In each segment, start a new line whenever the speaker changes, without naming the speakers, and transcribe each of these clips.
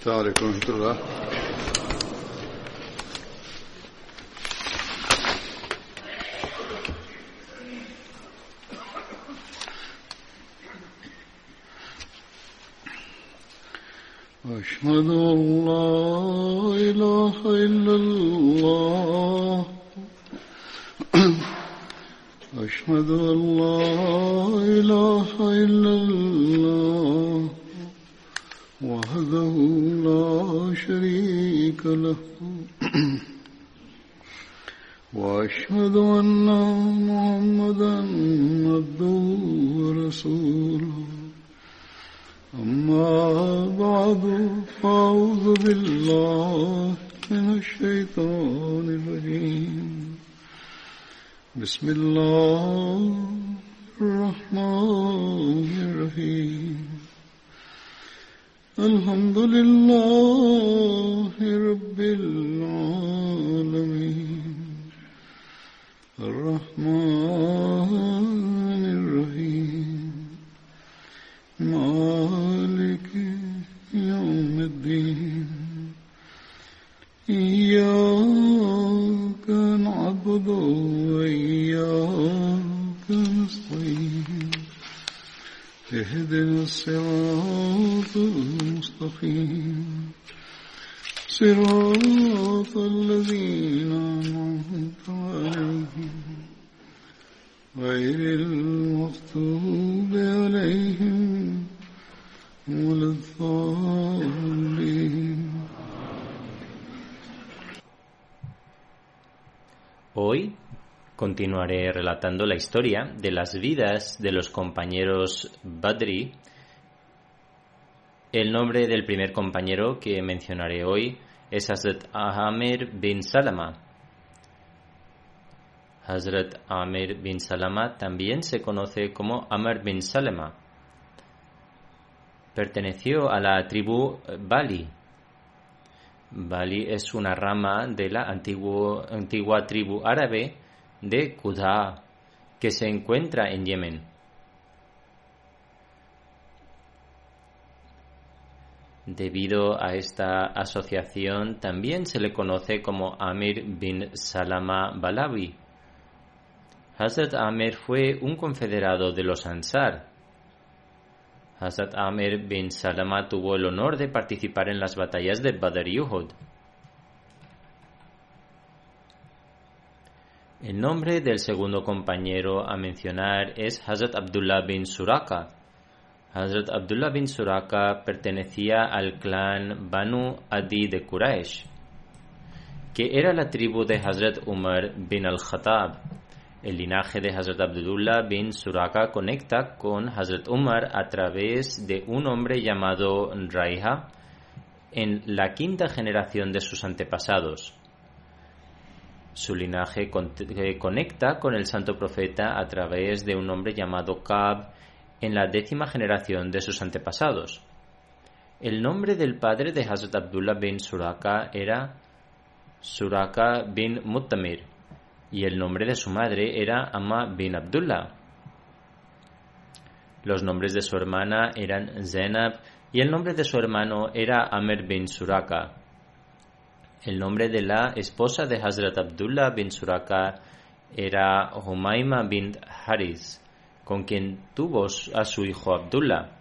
السلام عليكم ورحمة الله أشهد أن
Hoy continuaré relatando la historia de las vidas de los compañeros Badri. El nombre del primer compañero que mencionaré hoy es Hazrat Amir bin Salama. Hazrat Amir bin Salama también se conoce como Amr bin Salama. Perteneció a la tribu Bali. Bali es una rama de la antigua tribu árabe de Qudha que se encuentra en Yemen. Debido a esta asociación también se le conoce como Amir bin Salama Balawi. Hazrat Amir fue un confederado de los Ansar. Hazrat Amir bin Salama tuvo el honor de participar en las batallas de Badr y Uhud. El nombre del segundo compañero a mencionar es Hazrat Abdullah bin Suraka. Hazrat Abdullah bin Suraka pertenecía al clan Banu Adi de Quraysh, que era la tribu de Hazrat Umar bin al-Khattab. El linaje de Hazrat Abdullah bin Suraka conecta con Hazrat Umar a través de un hombre llamado Raiha en la quinta generación de sus antepasados. Su linaje eh, conecta con el santo profeta a través de un hombre llamado Kab en la décima generación de sus antepasados. El nombre del padre de Hazrat Abdullah bin Suraka era Suraka bin Muttamir y el nombre de su madre era Amma bin Abdullah. Los nombres de su hermana eran Zainab y el nombre de su hermano era Amr bin Suraka. El nombre de la esposa de Hazrat Abdullah bin Suraka era Humayma bin Haris, con quien tuvo a su hijo Abdullah.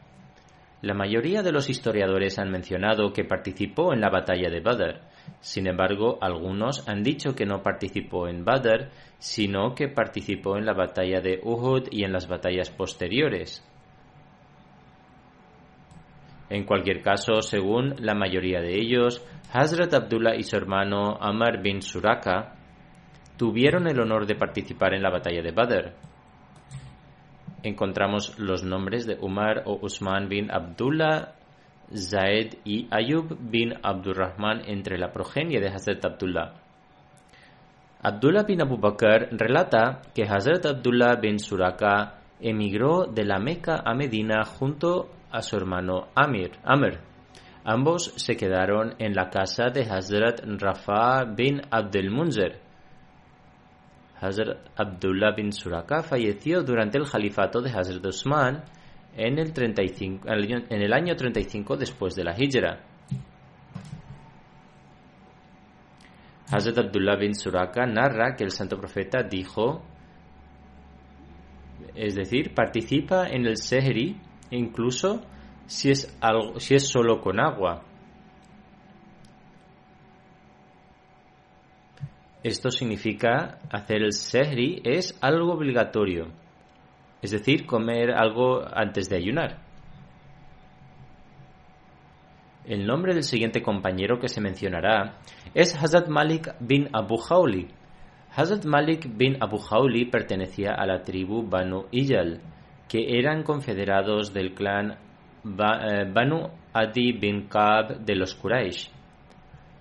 La mayoría de los historiadores han mencionado que participó en la batalla de Badr. Sin embargo, algunos han dicho que no participó en Badr, sino que participó en la batalla de Uhud y en las batallas posteriores. En cualquier caso, según la mayoría de ellos, Hazrat Abdullah y su hermano Amr bin Suraka tuvieron el honor de participar en la batalla de Badr. Encontramos los nombres de Umar o Usman bin Abdullah, Zaid y Ayub bin Abdurrahman entre la progenie de Hazrat Abdullah. Abdullah bin Abu Bakr relata que Hazrat Abdullah bin Suraka emigró de la Meca a Medina junto a su hermano Amir, Amr. Ambos se quedaron en la casa de Hazrat Rafa bin Abdel Munzer. Hazrat Abdullah bin Suraka falleció durante el califato de Hazrat Usman en el, 35, en el año 35 después de la Hijra. Hazrat Abdullah bin Suraka narra que el santo profeta dijo, es decir, participa en el Sehri incluso si es, algo, si es solo con agua. Esto significa hacer el Sehri es algo obligatorio es decir, comer algo antes de ayunar. El nombre del siguiente compañero que se mencionará es Hazrat Malik bin Abu Khawli. Hazrat Malik bin Abu Khawli pertenecía a la tribu Banu Iyal, que eran confederados del clan eh, Banu Adi bin Kab de los Quraysh.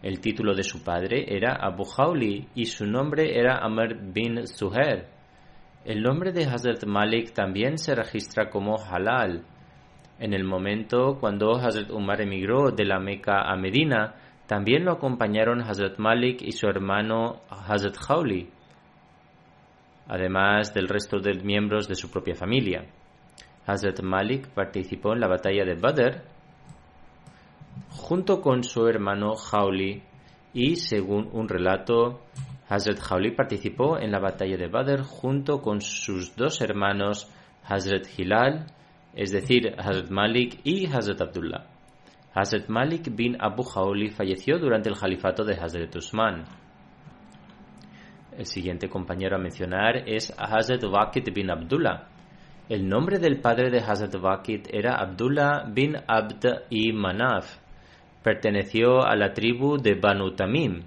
El título de su padre era Abu Khawli y su nombre era Amr bin Suher. El nombre de Hazrat Malik también se registra como Halal. En el momento cuando Hazrat Umar emigró de la Meca a Medina, también lo acompañaron Hazrat Malik y su hermano Hazrat Khawli, además del resto de miembros de su propia familia. Hazrat Malik participó en la batalla de Badr junto con su hermano Jauli y según un relato, Hazrat Jauli participó en la batalla de Badr junto con sus dos hermanos Hazrat Hilal, es decir, Hazrat Malik y Hazrat Abdullah. Hazrat Malik bin Abu Jauli falleció durante el califato de Hazrat Usman. El siguiente compañero a mencionar es Hazrat Waqid bin Abdullah. El nombre del padre de Hazrat Waqid era Abdullah bin Abd y Manaf perteneció a la tribu de Banu Tamim.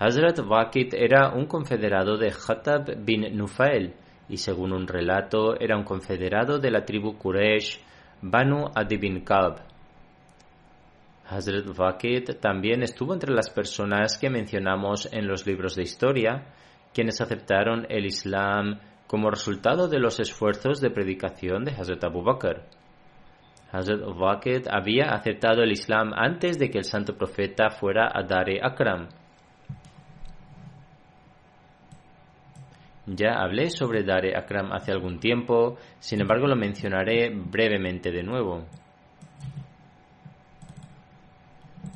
Hazrat Waqid era un confederado de Khatab bin Nufail y según un relato era un confederado de la tribu Quraysh Banu Adi bin Kab. Hazrat Waqid también estuvo entre las personas que mencionamos en los libros de historia, quienes aceptaron el Islam como resultado de los esfuerzos de predicación de Hazrat Abu Bakr. Hazrat Waqid había aceptado el Islam antes de que el santo profeta fuera a Dare Akram. Ya hablé sobre Dare Akram hace algún tiempo, sin embargo lo mencionaré brevemente de nuevo.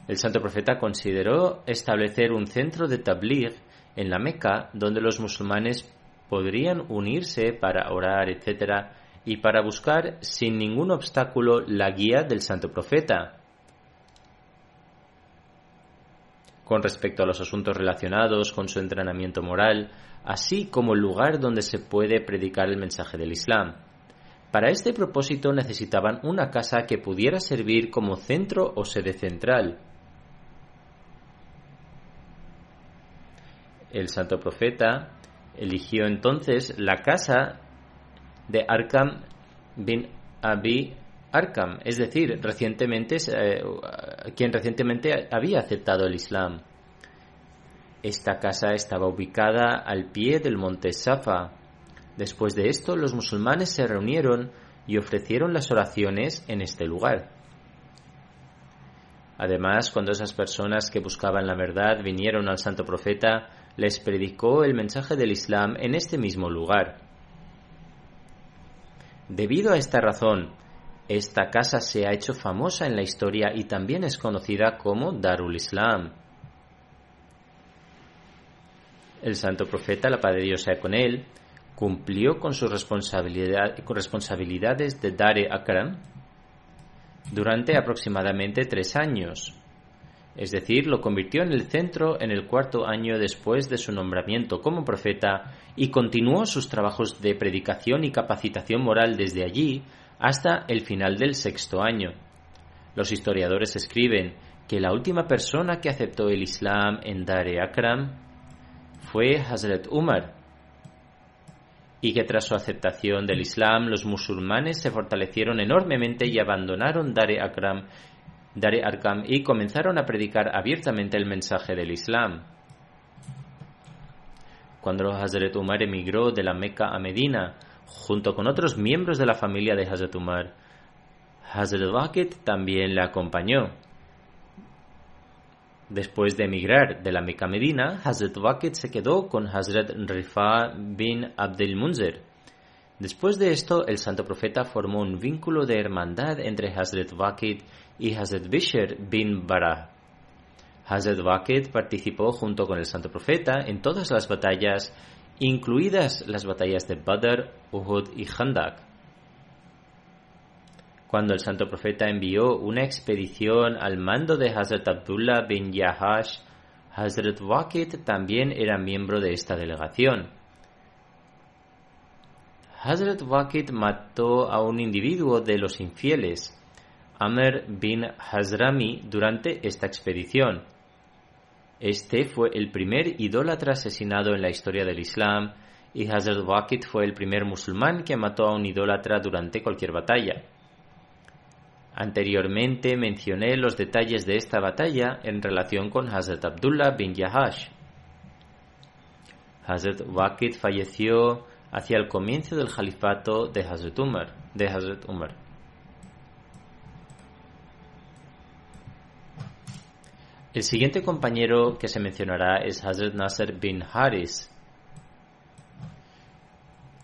El santo profeta consideró establecer un centro de tabligh en la Meca donde los musulmanes podrían unirse para orar, etc., y para buscar sin ningún obstáculo la guía del santo profeta. Con respecto a los asuntos relacionados con su entrenamiento moral, así como el lugar donde se puede predicar el mensaje del Islam. Para este propósito necesitaban una casa que pudiera servir como centro o sede central. El santo profeta eligió entonces la casa de Arkam bin Abi Arkam, es decir, recientemente, eh, quien recientemente había aceptado el Islam. Esta casa estaba ubicada al pie del monte Safa. Después de esto, los musulmanes se reunieron y ofrecieron las oraciones en este lugar. Además, cuando esas personas que buscaban la verdad vinieron al santo profeta, les predicó el mensaje del Islam en este mismo lugar. Debido a esta razón, esta casa se ha hecho famosa en la historia y también es conocida como Darul Islam. El santo profeta, la paz Dios sea con él, cumplió con sus responsabilidades de Dare Akram durante aproximadamente tres años, es decir, lo convirtió en el centro en el cuarto año después de su nombramiento como profeta y continuó sus trabajos de predicación y capacitación moral desde allí hasta el final del sexto año. Los historiadores escriben que la última persona que aceptó el Islam en Dare Akram fue Hazrat Umar, y que tras su aceptación del Islam los musulmanes se fortalecieron enormemente y abandonaron Dare Akram Dare Arkam y comenzaron a predicar abiertamente el mensaje del Islam. Cuando Hazrat Umar emigró de la Meca a Medina, junto con otros miembros de la familia de Hazrat Umar, Hazrat Waqid también le acompañó. Después de emigrar de la Meca Medina, Hazrat Waqid se quedó con Hazrat Rifa bin Abdel Munzer. Después de esto, el santo profeta formó un vínculo de hermandad entre Hazrat Waqid y Hazrat Bishr bin Barah. Hazrat Waqid participó junto con el santo profeta en todas las batallas, incluidas las batallas de Badr, Uhud y Khandak. Cuando el santo profeta envió una expedición al mando de Hazrat Abdullah bin Yahash, Hazrat Waqid también era miembro de esta delegación. Hazrat Waqid mató a un individuo de los infieles, Amr bin Hazrami, durante esta expedición. Este fue el primer idólatra asesinado en la historia del Islam y Hazrat Waqid fue el primer musulmán que mató a un idólatra durante cualquier batalla. Anteriormente mencioné los detalles de esta batalla en relación con Hazrat Abdullah bin Yahash. Hazrat Waqid falleció hacia el comienzo del califato de Hazrat Umar. De Hazrat Umar. El siguiente compañero que se mencionará es Hazrat Nasser bin Haris.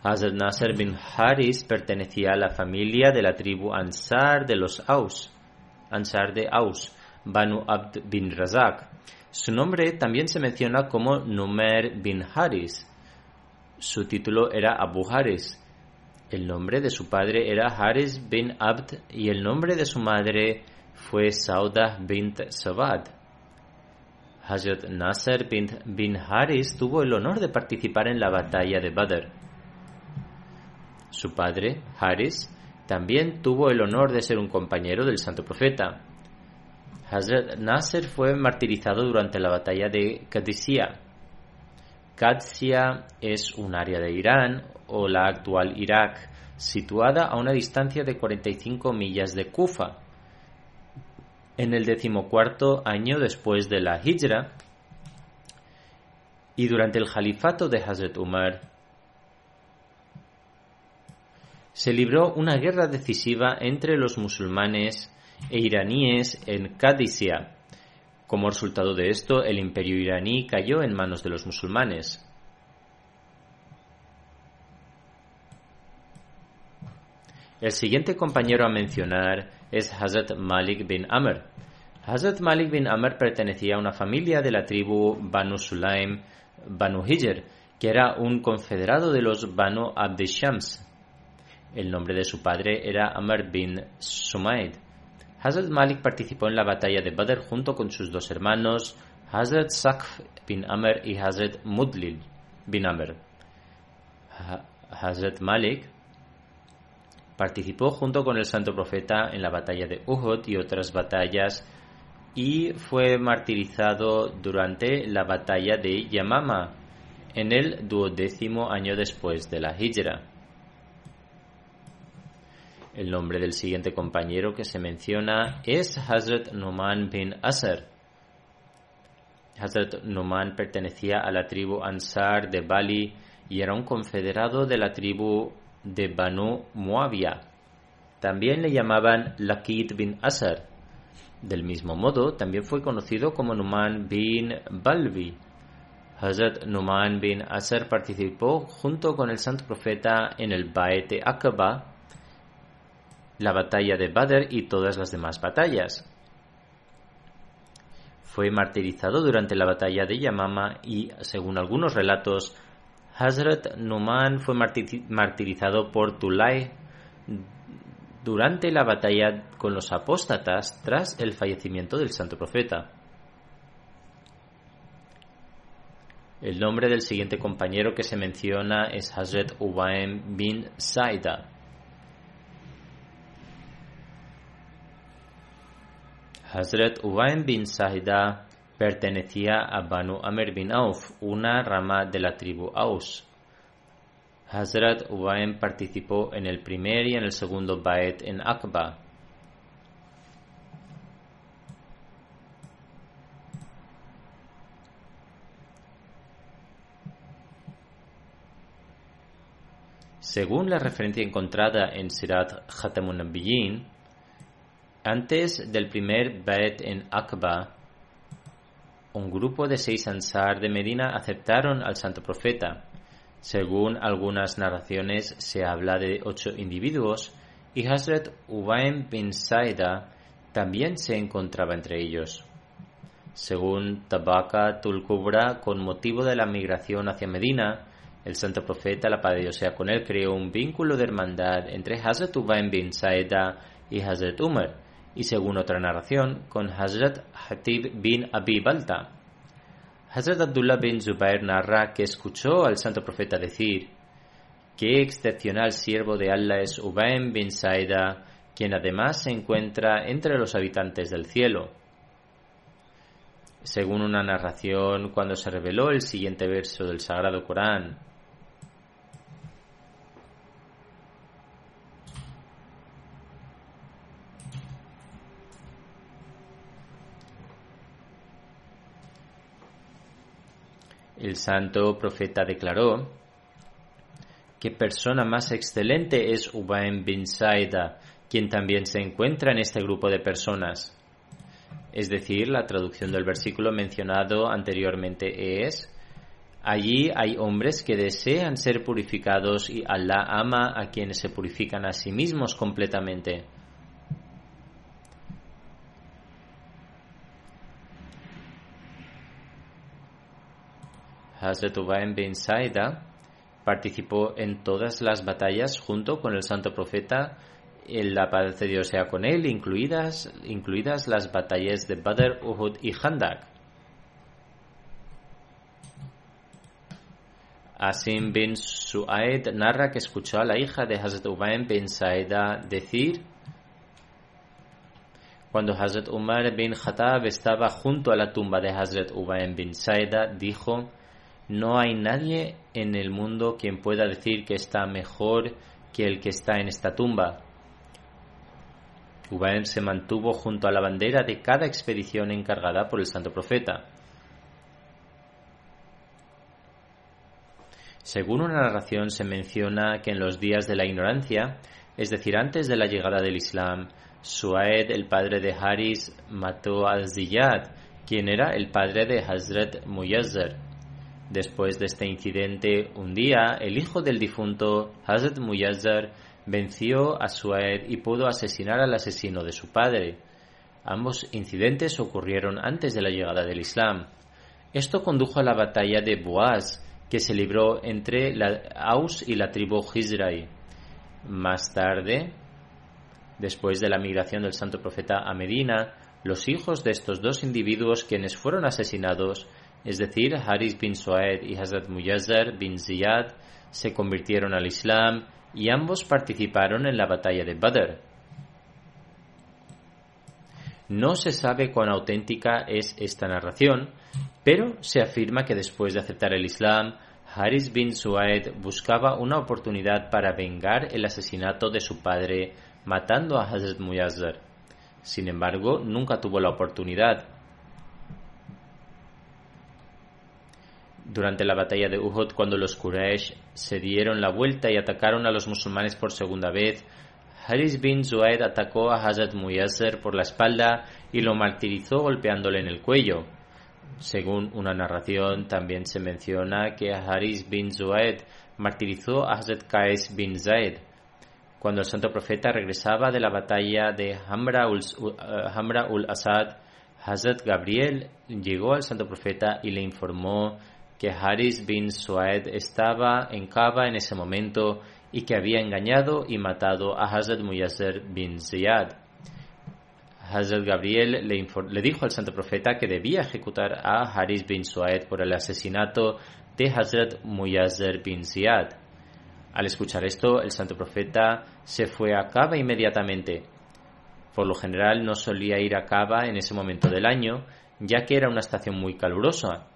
Hazrat Nasser bin Haris pertenecía a la familia de la tribu Ansar de los Aus, Ansar de Aus, Banu Abd bin Razak. Su nombre también se menciona como Numer bin Haris, su título era Abu Haris. El nombre de su padre era Haris bin Abd y el nombre de su madre fue Saudah bint Sawad. Hazrat Nasser bin, Haris tuvo el honor de participar en la batalla de Badr. Su padre, Haris, también tuvo el honor de ser un compañero del santo profeta. Hazrat Nasser fue martirizado durante la batalla de Qadisiyah. Qadsia es un área de Irán o la actual Irak, situada a una distancia de 45 millas de Kufa. En el decimocuarto año después de la Hijra y durante el califato de Hazrat Umar, se libró una guerra decisiva entre los musulmanes e iraníes en Qadisiyah como resultado de esto, el imperio iraní cayó en manos de los musulmanes. El siguiente compañero a mencionar es Hazrat Malik bin Amr. Hazrat Malik bin Amr pertenecía a una familia de la tribu Banu Sulaim, Banu Hijr, que era un confederado de los Banu Abdishams. El nombre de su padre era Amr bin Sumaid. Hazrat Malik participó en la batalla de Badr junto con sus dos hermanos, Hazrat Saqf bin Amr y Hazrat Mudlil bin Amr. Hazrat Malik participó junto con el santo profeta en la batalla de Uhud y otras batallas y fue martirizado durante la batalla de Yamama en el duodécimo año después de la Hijra. El nombre del siguiente compañero que se menciona es Hazrat Numan bin Asar. Hazrat Numan pertenecía a la tribu Ansar de Bali y era un confederado de la tribu de Banu Muawiyah. También le llamaban Lakid bin Asar. Del mismo modo, también fue conocido como Numan bin Balvi. Hazrat Numan bin Asar participó junto con el santo profeta en el Baete Aqaba la batalla de Badr y todas las demás batallas. Fue martirizado durante la batalla de Yamama y, según algunos relatos, Hazrat Numan fue martirizado por Tulay durante la batalla con los apóstatas tras el fallecimiento del santo profeta. El nombre del siguiente compañero que se menciona es Hazrat Ubaim bin Saida. Hazrat Ubaim bin Sahida pertenecía a Banu Amr bin Auf, una rama de la tribu Aus. Hazrat Ubaim participó en el primer y en el segundo Baet en Aqba. Según la referencia encontrada en Sirat Nabiyyin, antes del primer Bayt en Aqba, un grupo de seis Ansar de Medina aceptaron al santo profeta. Según algunas narraciones, se habla de ocho individuos y Hazrat Ubaim bin Saida también se encontraba entre ellos. Según Tabaka Tulkubra, con motivo de la migración hacia Medina, el santo profeta, la paz de Dios sea con él, creó un vínculo de hermandad entre Hazrat Ubayn bin Saeda y Hazrat Umar, y según otra narración, con Hazrat Hatib bin Abi Balta. Hazrat Abdullah bin Zubair narra que escuchó al santo profeta decir: Qué excepcional siervo de Allah es Ubayn bin Saeda, quien además se encuentra entre los habitantes del cielo. Según una narración, cuando se reveló el siguiente verso del Sagrado Corán, el santo profeta declaró qué persona más excelente es Ubayn bin Saida, quien también se encuentra en este grupo de personas. Es decir, la traducción del versículo mencionado anteriormente es, allí hay hombres que desean ser purificados y Allah ama a quienes se purifican a sí mismos completamente. Hazrat Ubayn bin Saida participó en todas las batallas junto con el santo profeta la paz de Dios sea con él, incluidas, incluidas las batallas de Badr, Uhud y Khandak. Asim bin Su'aid narra que escuchó a la hija de Hazrat Ubayn bin Saida decir cuando Hazrat Umar bin Khattab estaba junto a la tumba de Hazrat Ubayn bin Saida, dijo no hay nadie en el mundo quien pueda decir que está mejor que el que está en esta tumba. Ubayn se mantuvo junto a la bandera de cada expedición encargada por el santo profeta. Según una narración se menciona que en los días de la ignorancia, es decir, antes de la llegada del Islam, Suaed, el padre de Haris, mató a Ziyad, quien era el padre de Hazrat Muyazzar. Después de este incidente, un día el hijo del difunto, Hazrat Muyazzar, venció a Suaed y pudo asesinar al asesino de su padre. Ambos incidentes ocurrieron antes de la llegada del Islam. Esto condujo a la batalla de Boaz, que se libró entre la Aus y la tribu Hizrai. Más tarde, después de la migración del santo profeta a Medina, los hijos de estos dos individuos quienes fueron asesinados es decir, Haris bin Suaid y Hazrat Muyazzar bin Ziyad se convirtieron al Islam y ambos participaron en la batalla de Badr. No se sabe cuán auténtica es esta narración, pero se afirma que después de aceptar el Islam, Haris bin Suaid buscaba una oportunidad para vengar el asesinato de su padre matando a Hazrat Muyazzar. Sin embargo, nunca tuvo la oportunidad, durante la batalla de Uhud cuando los Quraysh se dieron la vuelta y atacaron a los musulmanes por segunda vez. Haris bin Zuaid atacó a Hazrat Muyassar por la espalda y lo martirizó golpeándole en el cuello. Según una narración, también se menciona que Haris bin Zuaid martirizó a Hazrat Qais bin Zaid. Cuando el santo profeta regresaba de la batalla de Hamra ul, Asad, Hazrat Gabriel llegó al santo profeta y le informó que Haris bin Suaid estaba en Kaaba en ese momento y que había engañado y matado a Hazrat Muyassar bin Ziyad. Hazrat Gabriel le, dijo al santo profeta que debía ejecutar a Haris bin Suaid por el asesinato de Hazrat Muyassar bin Ziyad. Al escuchar esto, el santo profeta se fue a Kaaba inmediatamente. Por lo general no solía ir a Kaaba en ese momento del año, ya que era una estación muy calurosa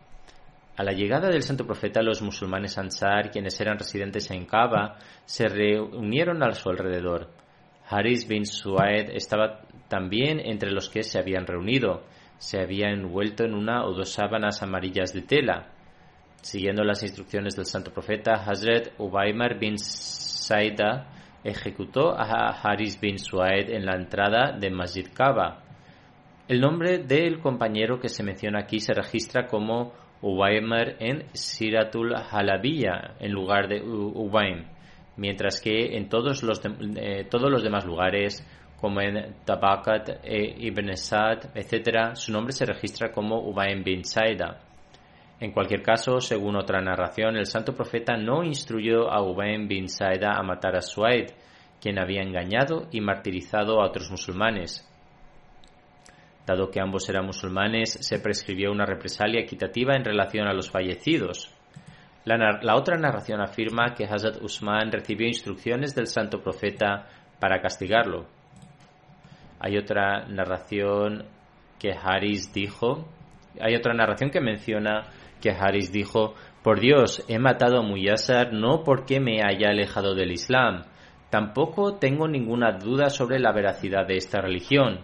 a la llegada del santo profeta, los musulmanes Ansar, quienes eran residentes en Kaaba, se reunieron a su alrededor. Haris bin Suaid estaba también entre los que se habían reunido. Se había envuelto en una o dos sábanas amarillas de tela. Siguiendo las instrucciones del santo profeta, Hazret Ubaymar bin Saida ejecutó a Haris bin Suaid en la entrada de Masjid Kaaba. El nombre del compañero que se menciona aquí se registra como Ubaymar en Siratul Halabiya en lugar de Ubaym, mientras que en todos los, eh, todos los demás lugares como en Tabakat e Ibn Sa'd, etc., su nombre se registra como Ubayn bin Saida. En cualquier caso, según otra narración, el santo profeta no instruyó a Ubayn bin Saida a matar a Suaid, quien había engañado y martirizado a otros musulmanes. Dado que ambos eran musulmanes, se prescribió una represalia equitativa en relación a los fallecidos. La, otra narración afirma que Hazrat Usman recibió instrucciones del santo profeta para castigarlo. Hay otra narración que Haris dijo, hay otra narración que menciona que Haris dijo, por Dios, he matado a Muyassar no porque me haya alejado del Islam, tampoco tengo ninguna duda sobre la veracidad de esta religión.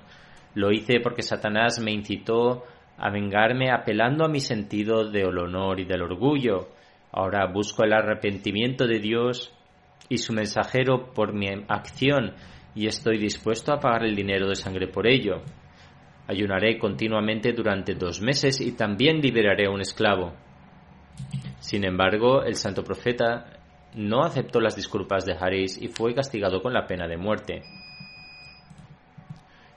Lo hice porque Satanás me incitó a vengarme apelando a mi sentido del honor y del orgullo. Ahora busco el arrepentimiento de Dios y su mensajero por mi acción y estoy dispuesto a pagar el dinero de sangre por ello. Ayunaré continuamente durante dos meses y también liberaré a un esclavo. Sin embargo, el santo profeta no aceptó las disculpas de Haris y fue castigado con la pena de muerte.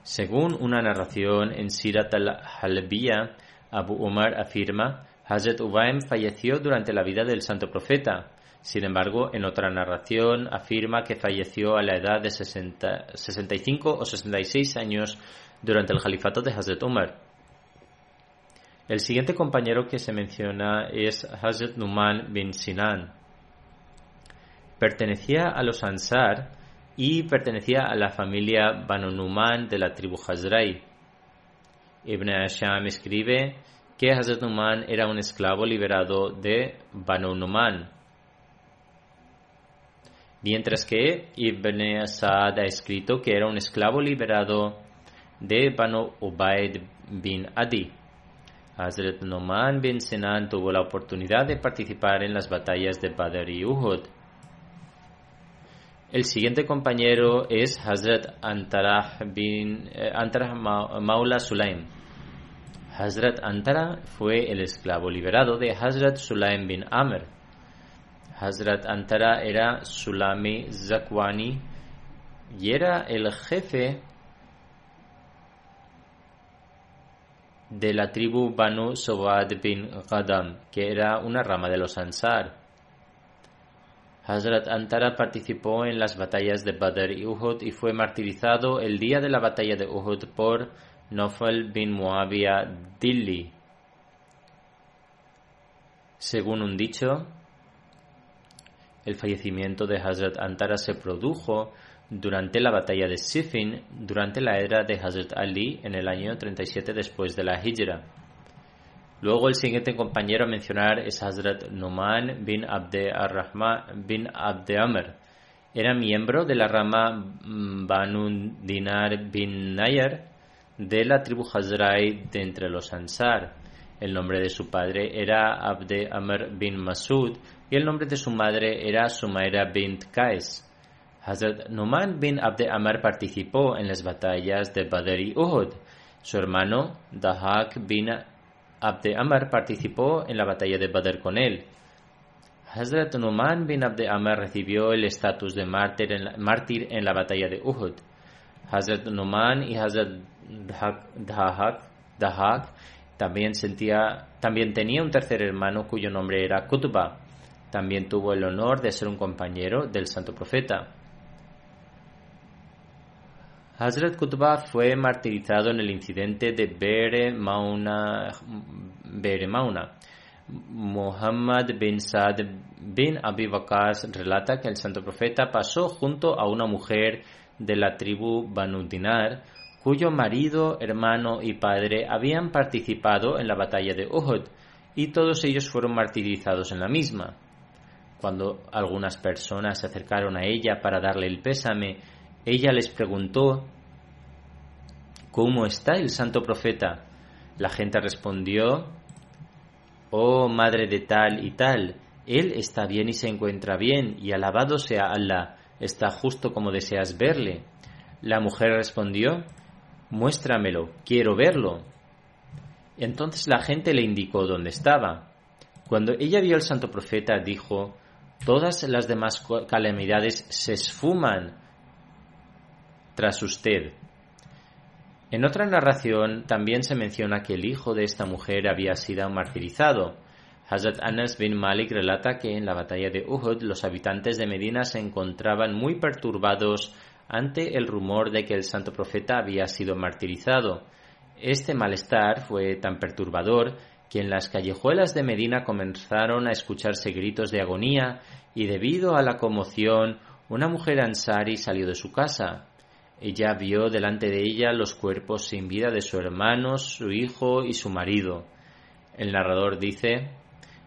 Según una narración en Sirat al-Halbiya, Abu Umar afirma, Hazrat Ubaim falleció durante la vida del santo profeta. Sin embargo, en otra narración afirma que falleció a la edad de 65 o 66 años durante el califato de Hazrat Umar. El siguiente compañero que se menciona es Hazrat Numan bin Sinan. Pertenecía a los Ansar y pertenecía a la familia Banu Numan de la tribu Hazrai. Ibn Asham escribe que Hazrat Numan era un esclavo liberado de Banu Numan. Mientras que Ibn Asad ha escrito que era un esclavo liberado de Banu Ubaid bin Adi. Hazrat Noman bin Sinan tuvo la oportunidad de participar en las batallas de Badr y Uhud. El siguiente compañero es Hazrat Antara bin eh, Antara Maula Sulaim. Hazrat Antara fue el esclavo liberado de Hazrat Sulaim bin Amr. Hazrat Antara era Sulami Zakwani y era el jefe de la tribu Banu Sobad bin Ghadam, que era una rama de los Ansar. Hazrat Antara participó en las batallas de Badr y Uhud y fue martirizado el día de la batalla de Uhud por Nofal bin Muawiyah Dilli. Según un dicho, el fallecimiento de Hazrat Antara se produjo durante la batalla de Siffin durante la era de Hazrat Ali en el año 37 después de la Hijra. Luego el siguiente compañero a mencionar es Hazrat Numan bin Abde Ar-Rahman bin Abde Amr. Era miembro de la rama mm, Banu Dinar bin Nayar de la tribu Hazrai de entre los Ansar. El nombre de su padre era Abde Amr bin Masud y el nombre de su madre era Sumaira bint Qais. Hazrat Numan bin Abde Amr participó en las batallas de Badr y Uhud. Su hermano Dahak bin Abde Amr participó en la batalla de Badr con él. Hazrat Numan bin Abde Amr recibió el estatus de mártir en, la, batalla de Uhud. Hazrat Numan y Hazrat Dahak, también, sentía, tenía un tercer hermano cuyo nombre era Kutuba. También tuvo el honor de ser un compañero del santo profeta. Hazrat Qutba fue martirizado en el incidente de Bere Mauna. Muhammad bin Saad bin Abi relata que el santo profeta pasó junto a una mujer de la tribu Banu Dinar, cuyo marido, hermano y padre habían participado en la batalla de Uhud, y todos ellos fueron martirizados en la misma. Cuando algunas personas se acercaron a ella para darle el pésame, ella les preguntó, ¿Cómo está el santo profeta? La gente respondió, Oh madre de tal y tal, él está bien y se encuentra bien, y alabado sea Allah, está justo como deseas verle. La mujer respondió, Muéstramelo, quiero verlo. Entonces la gente le indicó dónde estaba. Cuando ella vio al santo profeta, dijo, Todas las demás calamidades se esfuman tras usted. En otra narración también se menciona que el hijo de esta mujer había sido martirizado. Hazrat Anas bin Malik relata que en la batalla de Uhud los habitantes de Medina se encontraban muy perturbados ante el rumor de que el santo profeta había sido martirizado. Este malestar fue tan perturbador que en las callejuelas de Medina comenzaron a escucharse gritos de agonía y debido a la conmoción una mujer ansari salió de su casa. Ella vio delante de ella los cuerpos sin vida de su hermano, su hijo y su marido. El narrador dice,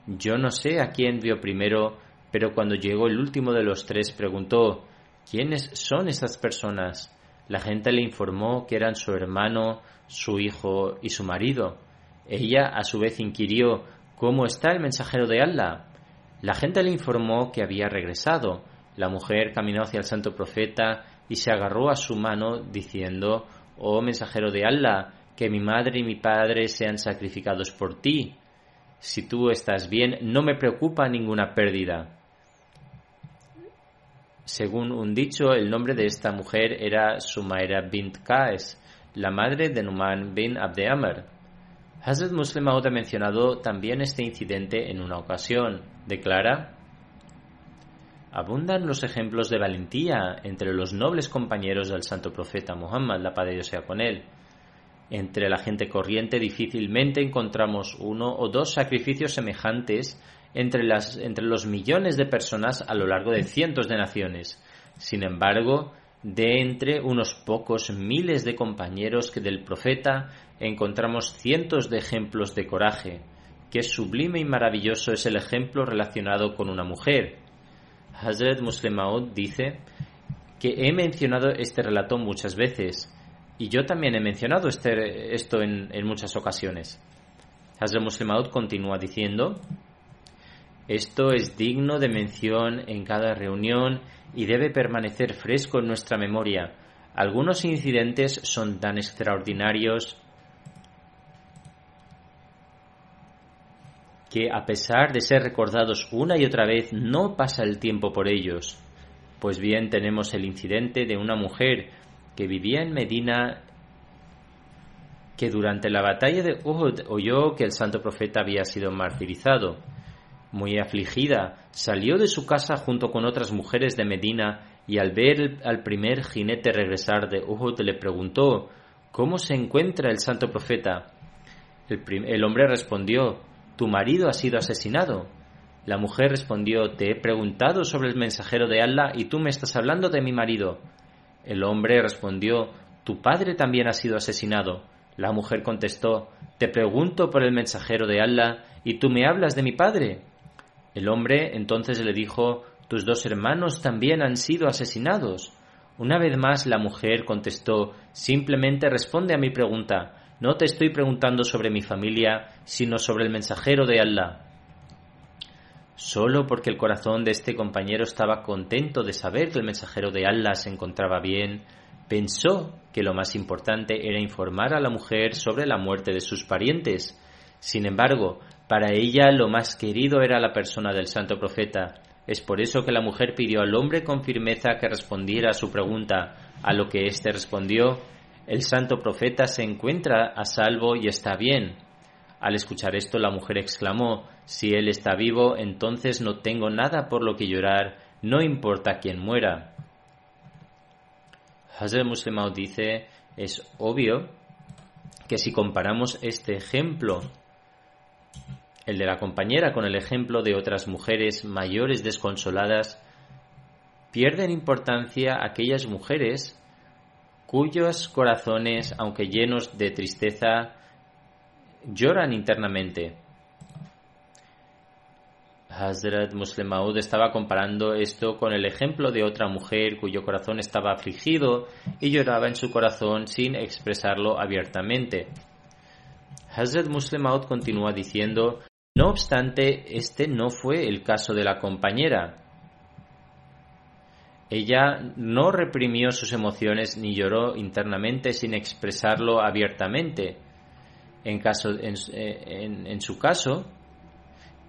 Yo no sé a quién vio primero, pero cuando llegó el último de los tres preguntó, ¿quiénes son estas personas? La gente le informó que eran su hermano, su hijo y su marido. Ella a su vez inquirió, ¿cómo está el mensajero de Allah? La gente le informó que había regresado. La mujer caminó hacia el santo profeta y se agarró a su mano diciendo, Oh mensajero de Allah, que mi madre y mi padre sean sacrificados por ti. Si tú estás bien, no me preocupa ninguna pérdida. Según un dicho, el nombre de esta mujer era Sumaira bint Kaes, la madre de Numan bin Abde Amr. Hazrat Muslim ha mencionado también este incidente en una ocasión. Declara, abundan los ejemplos de valentía entre los nobles compañeros del santo profeta Muhammad, la paz de Dios sea con él. Entre la gente corriente difícilmente encontramos uno o dos sacrificios semejantes entre, las, entre los millones de personas a lo largo de cientos de naciones. Sin embargo, de entre unos pocos miles de compañeros que del profeta encontramos cientos de ejemplos de coraje. Qué sublime y maravilloso es el ejemplo relacionado con una mujer. Hazrat Muslim dice que he mencionado este relato muchas veces y yo también he mencionado este, esto en, muchas ocasiones. Hazrat Muslim continúa diciendo esto es digno de mención en cada reunión y debe permanecer fresco en nuestra memoria. Algunos incidentes son tan extraordinarios que a pesar de ser recordados una y otra vez no pasa el tiempo por ellos. Pues bien tenemos el incidente de una mujer que vivía en Medina que durante la batalla de Uhud oyó que el santo profeta había sido martirizado muy afligida, salió de su casa junto con otras mujeres de Medina y al ver al primer jinete regresar de Uhud le preguntó ¿Cómo se encuentra el santo profeta? El, el hombre respondió Tu marido ha sido asesinado. La mujer respondió Te he preguntado sobre el mensajero de Allah y tú me estás hablando de mi marido. El hombre respondió Tu padre también ha sido asesinado. La mujer contestó Te pregunto por el mensajero de Allah y tú me hablas de mi padre. El hombre entonces le dijo, Tus dos hermanos también han sido asesinados. Una vez más la mujer contestó, Simplemente responde a mi pregunta. No te estoy preguntando sobre mi familia, sino sobre el mensajero de Allah. Solo porque el corazón de este compañero estaba contento de saber que el mensajero de Allah se encontraba bien, pensó que lo más importante era informar a la mujer sobre la muerte de sus parientes. Sin embargo, para ella lo más querido era la persona del santo profeta. Es por eso que la mujer pidió al hombre con firmeza que respondiera a su pregunta, a lo que éste respondió, el santo profeta se encuentra a salvo y está bien. Al escuchar esto, la mujer exclamó, si él está vivo, entonces no tengo nada por lo que llorar, no importa quién muera. Hazrat Muslimau dice, es obvio que si comparamos este ejemplo el de la compañera con el ejemplo de otras mujeres mayores desconsoladas, pierden importancia aquellas mujeres cuyos corazones, aunque llenos de tristeza, lloran internamente. Hazrat Muslim Maud estaba comparando esto con el ejemplo de otra mujer cuyo corazón estaba afligido y lloraba en su corazón sin expresarlo abiertamente. Hazrat Muslim Maud continúa diciendo no obstante, este no fue el caso de la compañera. Ella no reprimió sus emociones ni lloró internamente sin expresarlo abiertamente. En, su caso,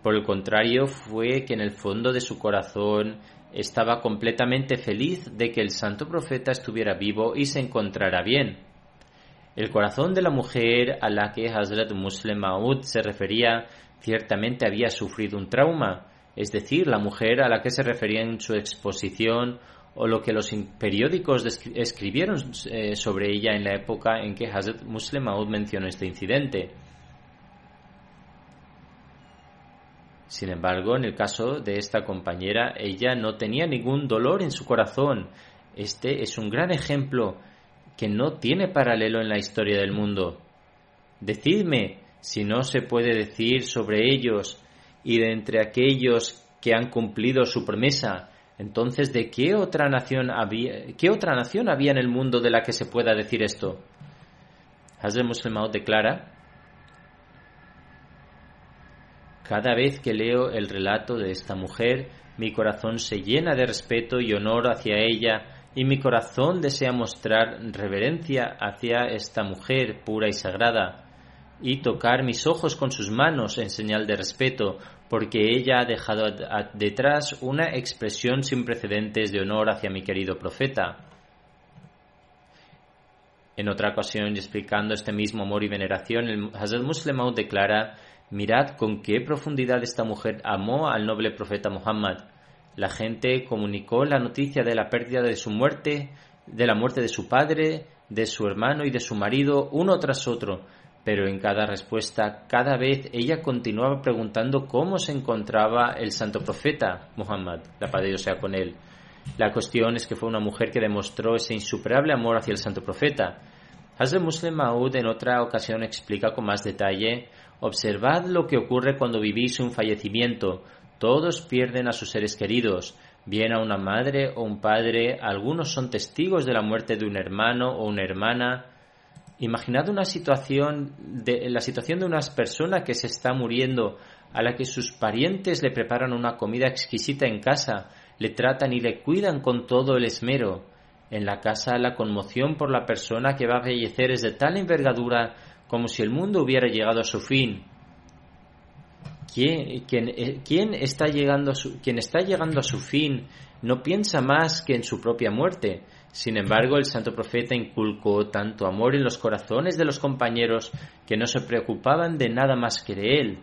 por el contrario, fue que en el fondo de su corazón estaba completamente feliz de que el santo profeta estuviera vivo y se encontrara bien. El corazón de la mujer a la que Hazrat Muslim Maud se refería ciertamente había sufrido un trauma, es decir, la mujer a la que se refería en su exposición o lo que los periódicos escribieron eh, sobre ella en la época en que Hazrat Muslim Maud mencionó este incidente. Sin embargo, en el caso de esta compañera, ella no tenía ningún dolor en su corazón. Este es un gran ejemplo que no tiene paralelo en la historia del mundo. Decidme si no se puede decir sobre ellos y de entre aquellos que han cumplido su promesa, entonces ¿de qué otra nación había, qué otra nación había en el mundo de la que se pueda decir esto? Hazrat Muslim declara Cada vez que leo el relato de esta mujer, mi corazón se llena de respeto y honor hacia ella y mi corazón desea mostrar reverencia hacia esta mujer pura y sagrada y tocar mis ojos con sus manos en señal de respeto, porque ella ha dejado detrás una expresión sin precedentes de honor hacia mi querido profeta. En otra ocasión, y explicando este mismo amor y veneración, el Hazrat Muslim declara Mirad con qué profundidad esta mujer amó al noble profeta Muhammad. La gente comunicó la noticia de la pérdida de su muerte, de la muerte de su padre, de su hermano y de su marido, uno tras otro, pero en cada respuesta, cada vez ella continuaba preguntando cómo se encontraba el santo profeta Muhammad, la paz sea con él. La cuestión es que fue una mujer que demostró ese insuperable amor hacia el santo profeta. Hazrat Muslim Maud en otra ocasión explica con más detalle Observad lo que ocurre cuando vivís un fallecimiento. Todos pierden a sus seres queridos, bien a una madre o un padre, algunos son testigos de la muerte de un hermano o una hermana. Imaginad una situación de la situación de una persona que se está muriendo, a la que sus parientes le preparan una comida exquisita en casa, le tratan y le cuidan con todo el esmero. En la casa la conmoción por la persona que va a fallecer es de tal envergadura como si el mundo hubiera llegado a su fin. ¿Quién, eh, está, llegando a su, quien está llegando a su fin no piensa más que en su propia muerte. Sin embargo, el santo profeta inculcó tanto amor en los corazones de los compañeros que no se preocupaban de nada más que de él.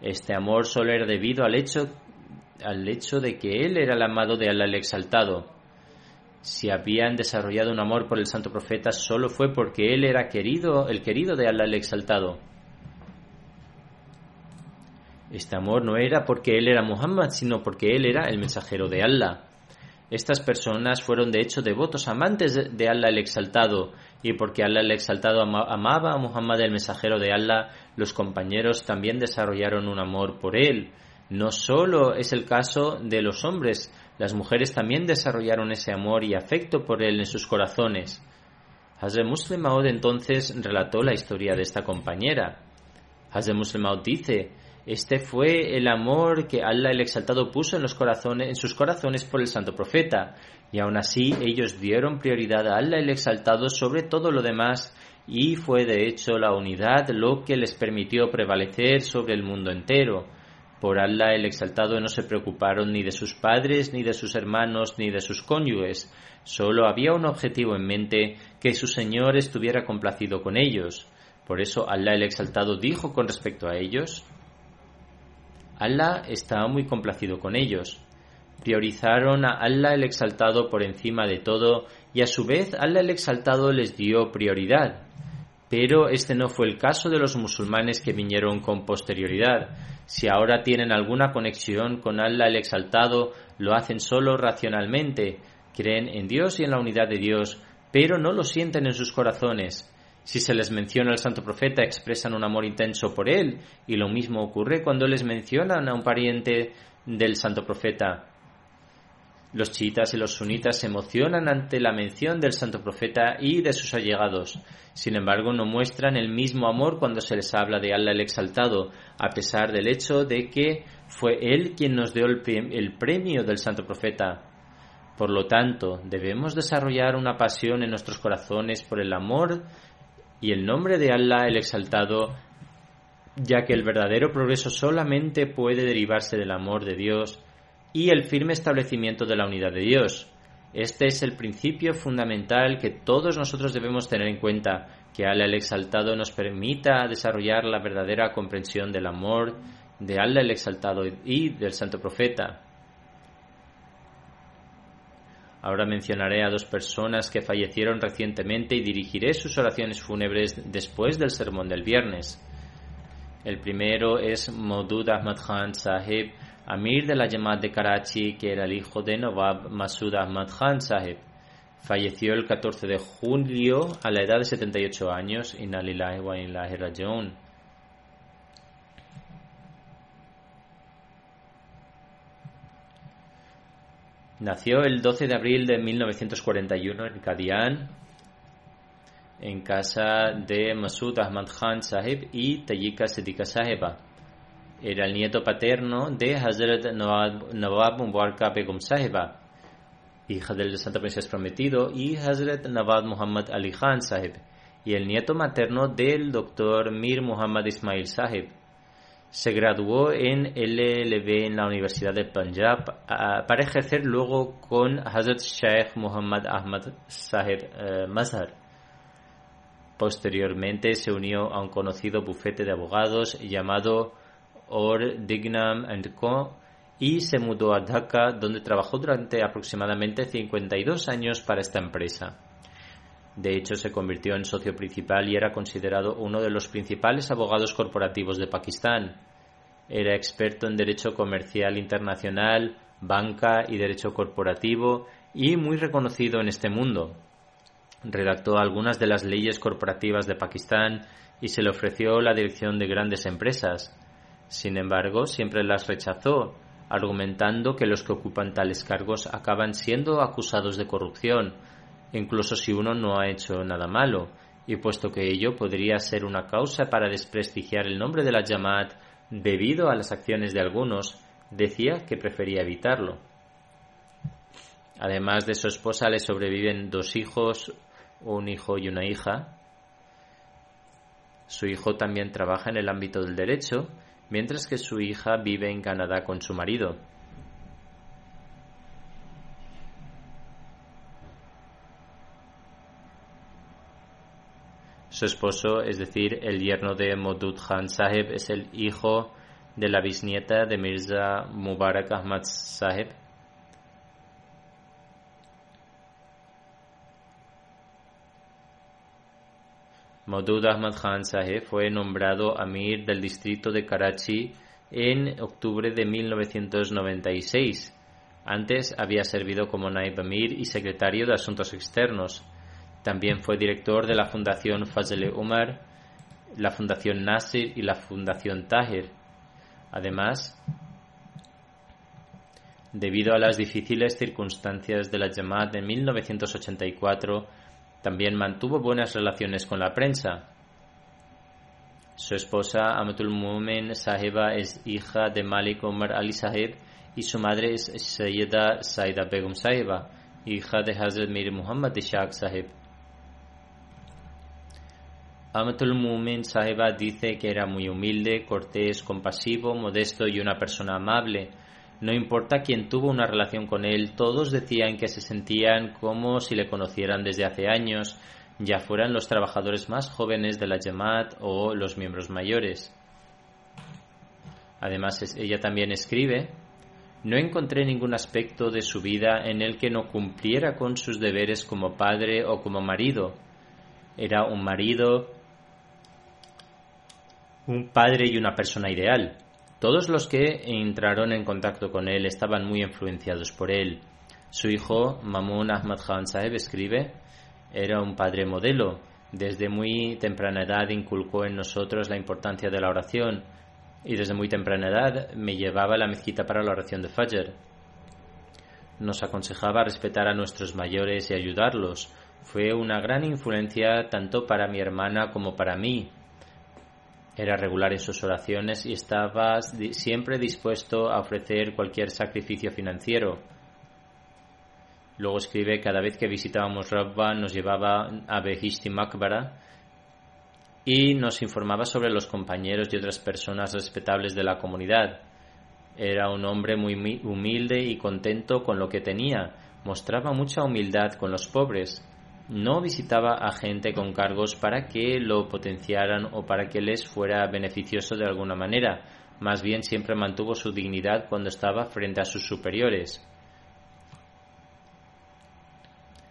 Este amor solo era debido al hecho, al hecho de que él era el amado de Allah el exaltado. Si habían desarrollado un amor por el santo profeta solo fue porque él era querido, el querido de Allah el exaltado. Este amor no era porque él era Muhammad, sino porque él era el mensajero de Allah. Estas personas fueron de hecho devotos amantes de Allah el exaltado, y porque Allah el exaltado amaba a Muhammad el mensajero de Allah, los compañeros también desarrollaron un amor por él. No solo es el caso de los hombres, las mujeres también desarrollaron ese amor y afecto por él en sus corazones. Hazrat Muslim Maud entonces relató la historia de esta compañera. Hazrat Muslim Maud dice, este fue el amor que Allah el Exaltado puso en, los corazones, en sus corazones por el Santo Profeta, y aún así ellos dieron prioridad a Allah el Exaltado sobre todo lo demás, y fue de hecho la unidad lo que les permitió prevalecer sobre el mundo entero. Por Allah el exaltado no se preocuparon ni de sus padres, ni de sus hermanos, ni de sus cónyuges. Solo había un objetivo en mente, que su Señor estuviera complacido con ellos. Por eso Allah el exaltado dijo con respecto a ellos, Allah estaba muy complacido con ellos. Priorizaron a Allah el exaltado por encima de todo y a su vez Allah el exaltado les dio prioridad. Pero este no fue el caso de los musulmanes que vinieron con posterioridad. Si ahora tienen alguna conexión con Allah el Exaltado, lo hacen solo racionalmente, creen en Dios y en la unidad de Dios, pero no lo sienten en sus corazones. Si se les menciona al santo profeta, expresan un amor intenso por él, y lo mismo ocurre cuando les mencionan a un pariente del santo profeta. Los chiitas y los sunitas se emocionan ante la mención del santo profeta y de sus allegados. Sin embargo, no muestran el mismo amor cuando se les habla de Allah el Exaltado, a pesar del hecho de que fue Él quien nos dio el, premio del santo profeta. Por lo tanto, debemos desarrollar una pasión en nuestros corazones por el amor y el nombre de Allah el Exaltado, ya que el verdadero progreso solamente puede derivarse del amor de Dios y el firme establecimiento de la unidad de Dios. Este es el principio fundamental que todos nosotros debemos tener en cuenta, que Allah el Exaltado nos permita desarrollar la verdadera comprensión del amor de Allah el Exaltado y del Santo Profeta. Ahora mencionaré a dos personas que fallecieron recientemente y dirigiré sus oraciones fúnebres después del sermón del viernes. El primero es Maudud Ahmad Khan Sahib, Amir de la Jamaat de Karachi, que era el hijo de Nawab Masud Ahmad Khan Sahib. Falleció el 14 de julio a la edad de 78 años. Inna lillahi wa inna rajiun. Nació el 12 de abril de 1941 en Kadian, en casa de Masud Ahmad Khan Sahib y Tayyika Siddiqa Sahiba. Era el nieto paterno de Hazrat Nawab Mubarak Begum Sahiba, hija del Santo Princesa Prometido, y Hazrat Nawab Muhammad Ali Khan Sahib, y el nieto materno del doctor Mir Muhammad Ismail Sahib. Se graduó en LLB en la Universidad de Punjab para ejercer luego con Hazrat Sheikh Muhammad Ahmad Sahib eh, Mazhar. Posteriormente se unió a un conocido bufete de abogados llamado Or Dignam Co. y se mudó a Dhaka, donde trabajó durante aproximadamente 52 años para esta empresa. De hecho, se convirtió en socio principal y era considerado uno de los principales abogados corporativos de Pakistán. Era experto en derecho comercial internacional, banca y derecho corporativo y muy reconocido en este mundo. Redactó algunas de las leyes corporativas de Pakistán y se le ofreció la dirección de grandes empresas. Sin embargo, siempre las rechazó, argumentando que los que ocupan tales cargos acaban siendo acusados de corrupción, incluso si uno no ha hecho nada malo, y puesto que ello podría ser una causa para desprestigiar el nombre de la Jamaat debido a las acciones de algunos, decía que prefería evitarlo. Además de su esposa le sobreviven dos hijos, un hijo y una hija. Su hijo también trabaja en el ámbito del derecho mientras que su hija vive en Canadá con su marido. Su esposo, es decir, el yerno de Modud Khan Sahib, es el hijo de la bisnieta de Mirza Mubarak Ahmad Sahib. Maudud Ahmad Khan Saheb fue nombrado Amir del distrito de Karachi en octubre de 1996. Antes había servido como Naib Amir y secretario de Asuntos Externos. También fue director de la Fundación Fazle Umar, la Fundación Nasir y la Fundación Tahir. Además, debido a las difíciles circunstancias de la Jamaat de 1984, también mantuvo buenas relaciones con la prensa. Su esposa Amatul Mumen Sahiba es hija de Malik Omar Ali Sahib y su madre es Sayyida Saida Begum Sahiba, hija de Hazrat Mir Muhammad Ishaq Sahib. Amatul Mumen Sahiba dice que era muy humilde, cortés, compasivo, modesto y una persona amable no importa quién tuvo una relación con él, todos decían que se sentían como si le conocieran desde hace años, ya fueran los trabajadores más jóvenes de la Jamaat o los miembros mayores. Además, ella también escribe, no encontré ningún aspecto de su vida en el que no cumpliera con sus deberes como padre o como marido. Era un marido, un padre y una persona ideal. Todos los que entraron en contacto con él estaban muy influenciados por él. Su hijo, Mamun Ahmad Khan Saheb, escribe, era un padre modelo. Desde muy temprana edad inculcó en nosotros la importancia de la oración y desde muy temprana edad me llevaba a la mezquita para la oración de Fajr. Nos aconsejaba respetar a nuestros mayores y ayudarlos. Fue una gran influencia tanto para mi hermana como para mí, era regular en sus oraciones y estaba siempre dispuesto a ofrecer cualquier sacrificio financiero. Luego escribe, cada vez que visitábamos Rabba nos llevaba a Behishti Makbara y nos informaba sobre los compañeros y otras personas respetables de la comunidad. Era un hombre muy humilde y contento con lo que tenía. Mostraba mucha humildad con los pobres. No visitaba a gente con cargos para que lo potenciaran o para que les fuera beneficioso de alguna manera. Más bien siempre mantuvo su dignidad cuando estaba frente a sus superiores.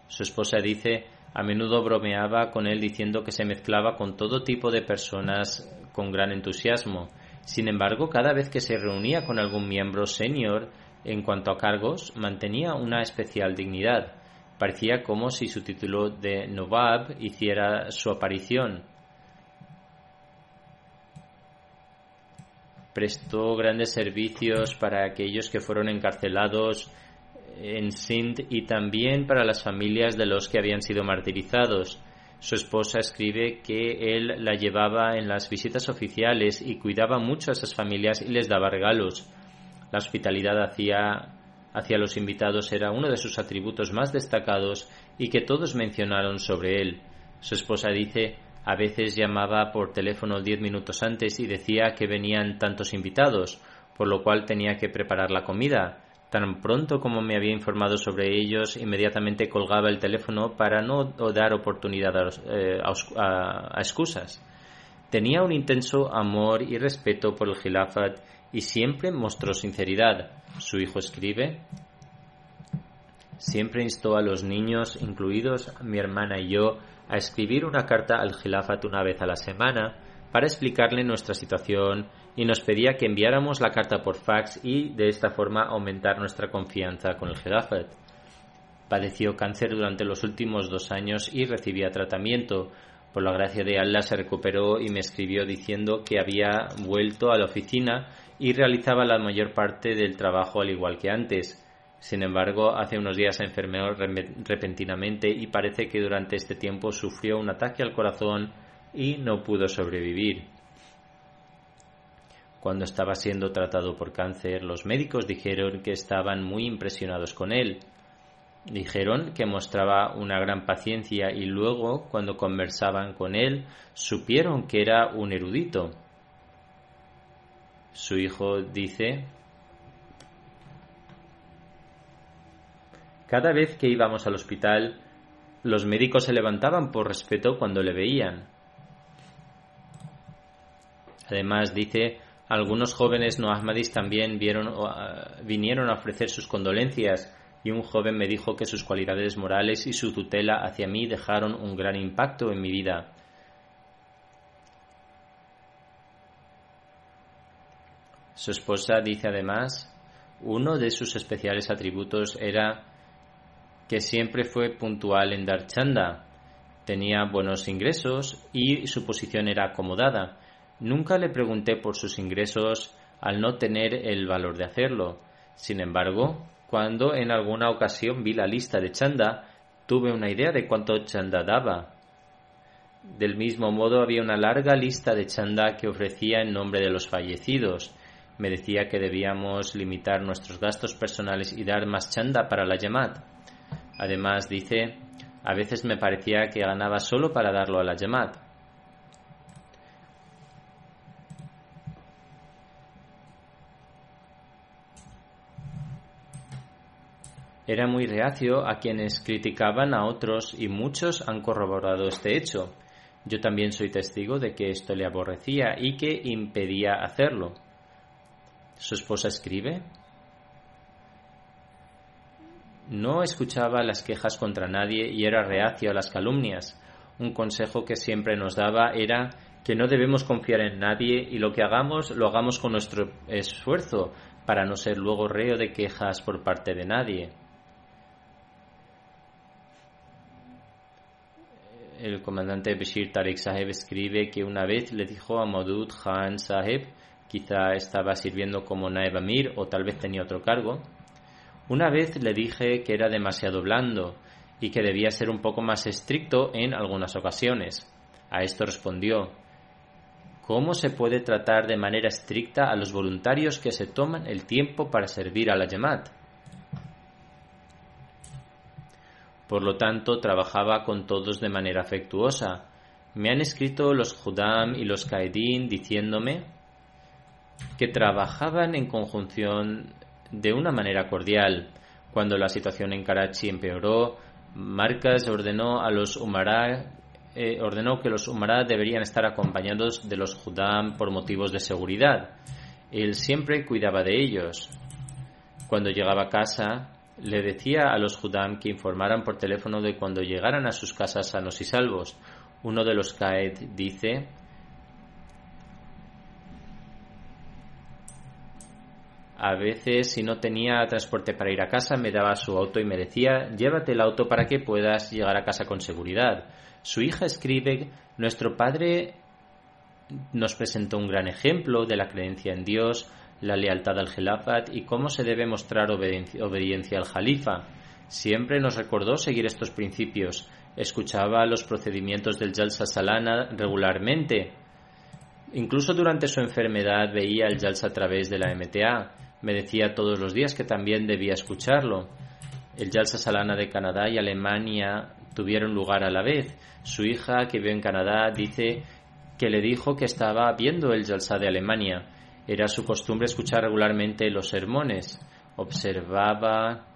Su esposa dice, a menudo bromeaba con él diciendo que se mezclaba con todo tipo de personas con gran entusiasmo. Sin embargo, cada vez que se reunía con algún miembro senior en cuanto a cargos, mantenía una especial dignidad. Parecía como si su título de Novab hiciera su aparición. Prestó grandes servicios para aquellos que fueron encarcelados en Sindh y también para las familias de los que habían sido martirizados. Su esposa escribe que él la llevaba en las visitas oficiales y cuidaba mucho a esas familias y les daba regalos. La hospitalidad hacia, hacia los invitados era uno de sus atributos más destacados y que todos mencionaron sobre él. Su esposa dice a veces llamaba por teléfono diez minutos antes y decía que venían tantos invitados, por lo cual tenía que preparar la comida. Tan pronto como me había informado sobre ellos, inmediatamente colgaba el teléfono para no dar oportunidad eh, a, excusas. Tenía un intenso amor y respeto por el Khilafat y siempre mostró sinceridad. Su hijo escribe. Siempre instó a los niños, incluidos mi hermana y yo, a escribir una carta al Khilafat una vez a la semana para explicarle nuestra situación y nos pedía que enviáramos la carta por fax y de esta forma aumentar nuestra confianza con el Khilafat. Padeció cáncer durante los últimos dos años y recibía tratamiento. Por la gracia de Allah se recuperó y me escribió diciendo que había vuelto a la oficina y realizaba la mayor parte del trabajo al igual que antes. Sin embargo, hace unos días se enfermó repentinamente y parece que durante este tiempo sufrió un ataque al corazón y no pudo sobrevivir. Cuando estaba siendo tratado por cáncer, los médicos dijeron que estaban muy impresionados con él. Dijeron que mostraba una gran paciencia y luego, cuando conversaban con él, supieron que era un erudito. Su hijo dice, Cada vez que íbamos al hospital, los médicos se levantaban por respeto cuando le veían. Además, dice, algunos jóvenes no ahmadis también ah, vinieron a ofrecer sus condolencias y un joven me dijo que sus cualidades morales y su tutela hacia mí dejaron un gran impacto en mi vida. Su esposa dice además, uno de sus especiales atributos era que siempre fue puntual en dar chanda, tenía buenos ingresos y su posición era acomodada. Nunca le pregunté por sus ingresos al no tener el valor de hacerlo. Sin embargo, cuando en alguna ocasión vi la lista de chanda, tuve una idea de cuánto chanda daba. Del mismo modo había una larga lista de chanda que ofrecía en nombre de los fallecidos. Me decía que debíamos limitar nuestros gastos personales y dar más chanda para la Yamat. Además, dice, a veces me parecía que ganaba solo para darlo a la Yamat. Era muy reacio a quienes criticaban a otros y muchos han corroborado este hecho. Yo también soy testigo de que esto le aborrecía y que impedía hacerlo. Su esposa escribe. No escuchaba las quejas contra nadie y era reacio a las calumnias. Un consejo que siempre nos daba era que no debemos confiar en nadie y lo que hagamos lo hagamos con nuestro esfuerzo para no ser luego reo de quejas por parte de nadie. el comandante Bashir Tariq Saheb escribe que una vez le dijo a Maudud Khan Saheb, quizá estaba sirviendo como Naib Amir o tal vez tenía otro cargo, una vez le dije que era demasiado blando y que debía ser un poco más estricto en algunas ocasiones. A esto respondió, ¿cómo se puede tratar de manera estricta a los voluntarios que se toman el tiempo para servir a la Yamat? Por lo tanto, trabajaba con todos de manera afectuosa. Me han escrito los Judam y los Kaedin diciéndome que trabajaban en conjunción de una manera cordial. Cuando la situación en Karachi empeoró, Marcas ordenó a los Umara eh, ordenó que los Umara deberían estar acompañados de los Judam por motivos de seguridad. Él siempre cuidaba de ellos. Cuando llegaba a casa, le decía a los Judam que informaran por teléfono de cuando llegaran a sus casas sanos y salvos. Uno de los Kaed dice A veces, si no tenía transporte para ir a casa, me daba su auto y me decía, llévate el auto para que puedas llegar a casa con seguridad. Su hija escribe, nuestro padre nos presentó un gran ejemplo de la creencia en Dios, la lealtad al Gelafat y cómo se debe mostrar obediencia al Jalifa. Siempre nos recordó seguir estos principios. Escuchaba los procedimientos del Jalsa Salana regularmente. Incluso durante su enfermedad veía el Jalsa a través de la MTA. Me decía todos los días que también debía escucharlo. El Jalsa Salana de Canadá y Alemania tuvieron lugar a la vez. Su hija, que vive en Canadá, dice que le dijo que estaba viendo el Jalsa de Alemania. Era su costumbre escuchar regularmente los sermones. Observaba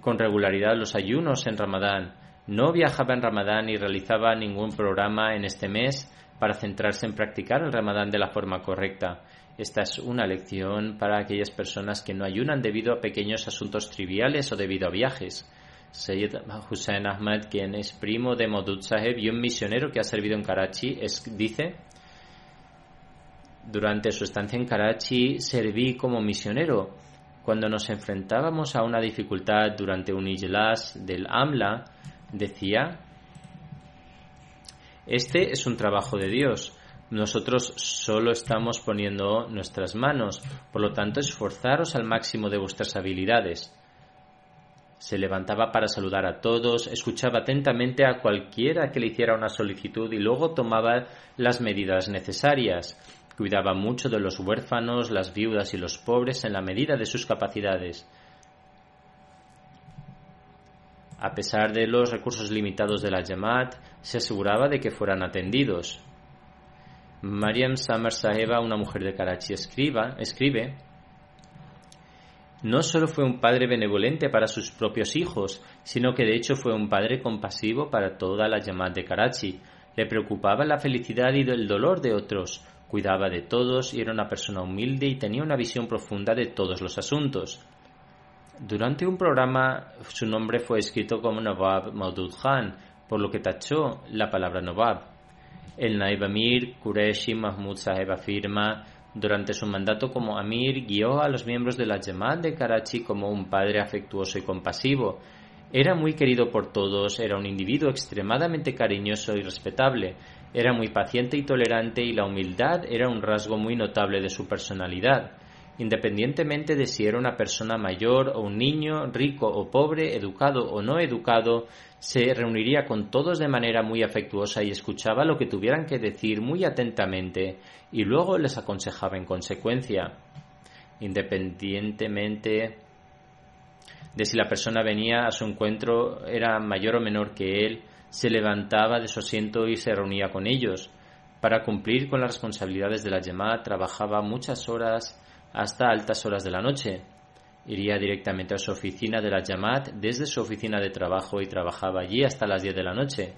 con regularidad los ayunos en Ramadán. No viajaba en Ramadán ni realizaba ningún programa en este mes para centrarse en practicar el Ramadán de la forma correcta. Esta es una lección para aquellas personas que no ayunan debido a pequeños asuntos triviales o debido a viajes. Sayyid Hussein Ahmad, quien es primo de Modud Saheb y un misionero que ha servido en Karachi, dice, durante su estancia en Karachi serví como misionero. Cuando nos enfrentábamos a una dificultad durante un ijlas del AMLA, decía, este es un trabajo de Dios. Nosotros solo estamos poniendo nuestras manos, por lo tanto esforzaros al máximo de vuestras habilidades. Se levantaba para saludar a todos, escuchaba atentamente a cualquiera que le hiciera una solicitud y luego tomaba las medidas necesarias. Cuidaba mucho de los huérfanos, las viudas y los pobres en la medida de sus capacidades. A pesar de los recursos limitados de la Jamaat, se aseguraba de que fueran atendidos. Mariam Samar Saheba, una mujer de Karachi, escribe, no solo fue un padre benevolente para sus propios hijos, sino que de hecho fue un padre compasivo para toda la llamada de Karachi. Le preocupaba la felicidad y el dolor de otros, cuidaba de todos y era una persona humilde y tenía una visión profunda de todos los asuntos. Durante un programa su nombre fue escrito como Nawab Maudud Khan, por lo que tachó la palabra Nawab. El Naib Amir Qureshi Mahmud Saheb afirma durante su mandato como Amir guió a los miembros de la Jamaat de Karachi como un padre afectuoso y compasivo. Era muy querido por todos, era un individuo extremadamente cariñoso y respetable, era muy paciente y tolerante y la humildad era un rasgo muy notable de su personalidad. Independientemente de si era una persona mayor o un niño, rico o pobre, educado o no educado, se reuniría con todos de manera muy afectuosa y escuchaba lo que tuvieran que decir muy atentamente y luego les aconsejaba en consecuencia. Independientemente de si la persona venía a su encuentro era mayor o menor que él, se levantaba de su asiento y se reunía con ellos. Para cumplir con las responsabilidades de la llamada trabajaba muchas horas hasta altas horas de la noche. Iría directamente a su oficina de la Yamat desde su oficina de trabajo y trabajaba allí hasta las 10 de la noche.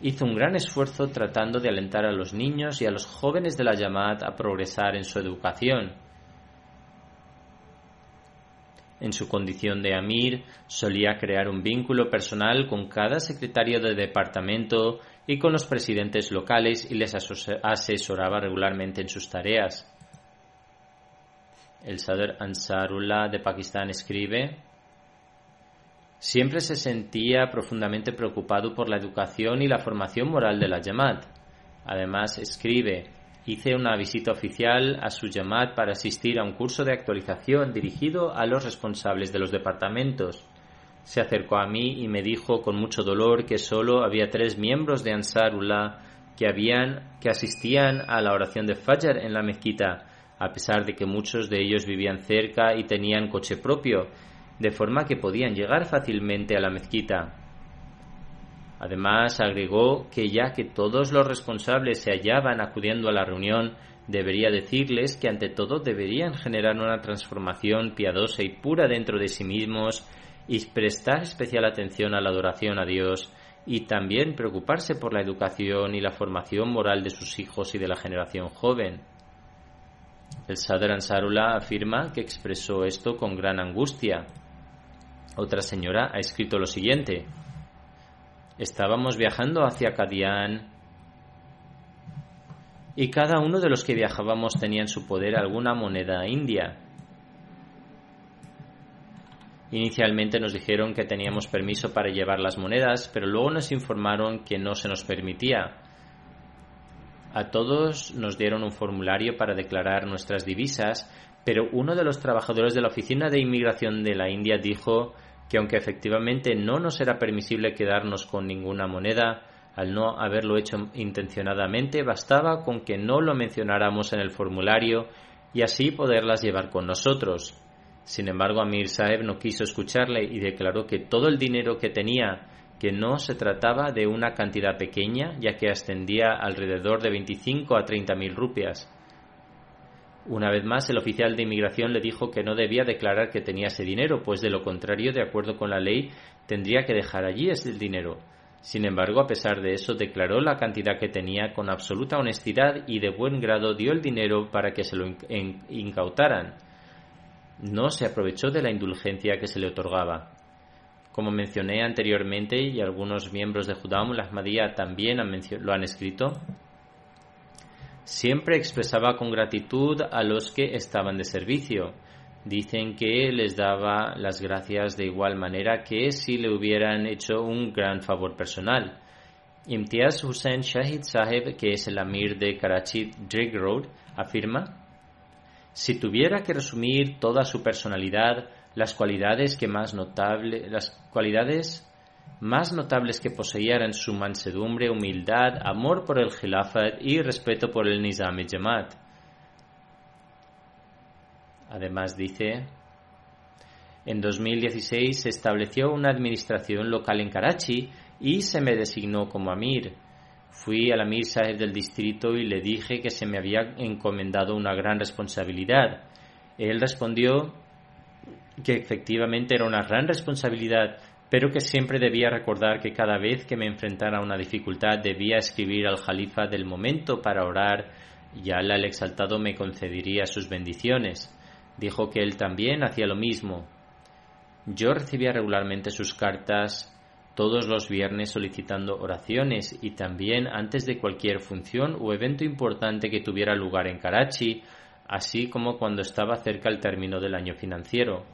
Hizo un gran esfuerzo tratando de alentar a los niños y a los jóvenes de la Yamat a progresar en su educación. En su condición de Amir, solía crear un vínculo personal con cada secretario de departamento y con los presidentes locales y les asesoraba regularmente en sus tareas. El Sadr Ansarullah de Pakistán escribe, Siempre se sentía profundamente preocupado por la educación y la formación moral de la Jamaat. Además, escribe, hice una visita oficial a su Jamaat para asistir a un curso de actualización dirigido a los responsables de los departamentos. Se acercó a mí y me dijo con mucho dolor que solo había tres miembros de Ansarullah que, habían, que asistían a la oración de Fajr en la mezquita a pesar de que muchos de ellos vivían cerca y tenían coche propio, de forma que podían llegar fácilmente a la mezquita. Además, agregó que ya que todos los responsables se hallaban acudiendo a la reunión, debería decirles que ante todo deberían generar una transformación piadosa y pura dentro de sí mismos y prestar especial atención a la adoración a Dios y también preocuparse por la educación y la formación moral de sus hijos y de la generación joven. El Sadr Ansarullah afirma que expresó esto con gran angustia. Otra señora ha escrito lo siguiente. Estábamos viajando hacia Kadian y cada uno de los que viajábamos tenía en su poder alguna moneda india. Inicialmente nos dijeron que teníamos permiso para llevar las monedas, pero luego nos informaron que no se nos permitía. A todos nos dieron un formulario para declarar nuestras divisas, pero uno de los trabajadores de la Oficina de Inmigración de la India dijo que aunque efectivamente no nos era permisible quedarnos con ninguna moneda, al no haberlo hecho intencionadamente, bastaba con que no lo mencionáramos en el formulario y así poderlas llevar con nosotros. Sin embargo, Amir Saeb no quiso escucharle y declaró que todo el dinero que tenía, que no se trataba de una cantidad pequeña, ya que ascendía alrededor de 25 a 30 mil rupias. Una vez más, el oficial de inmigración le dijo que no debía declarar que tenía ese dinero, pues de lo contrario, de acuerdo con la ley, tendría que dejar allí ese dinero. Sin embargo, a pesar de eso, declaró la cantidad que tenía con absoluta honestidad y de buen grado dio el dinero para que se lo incautaran. No se aprovechó de la indulgencia que se le otorgaba. Como mencioné anteriormente, y algunos miembros de Judam Ahmadiyya también lo han escrito, siempre expresaba con gratitud a los que estaban de servicio, Dicen que les daba las gracias de igual manera que si le hubieran hecho un gran favor personal. Imtiaz Hussain Shahid Saheb, que es el amir de Karachi Drake Road, afirma: Si tuviera que resumir toda su personalidad, las cualidades que más notable, las cualidades más notables que poseía eran su mansedumbre, humildad, amor por el Khilafat y respeto por el Nizam e Jamaat. Además dice, en 2016 se estableció una administración local en Karachi y se me designó como Amir. Fui al Amir Saheb del distrito y le dije que se me había encomendado una gran responsabilidad. Él respondió que efectivamente era una gran responsabilidad, pero que siempre debía recordar que cada vez que me enfrentara a una dificultad debía escribir al Jalifa del momento para orar y Allah el exaltado me concedería sus bendiciones. Dijo que él también hacía lo mismo. Yo recibía regularmente sus cartas todos los viernes solicitando oraciones y también antes de cualquier función o evento importante que tuviera lugar en Karachi, así como cuando estaba cerca el término del año financiero.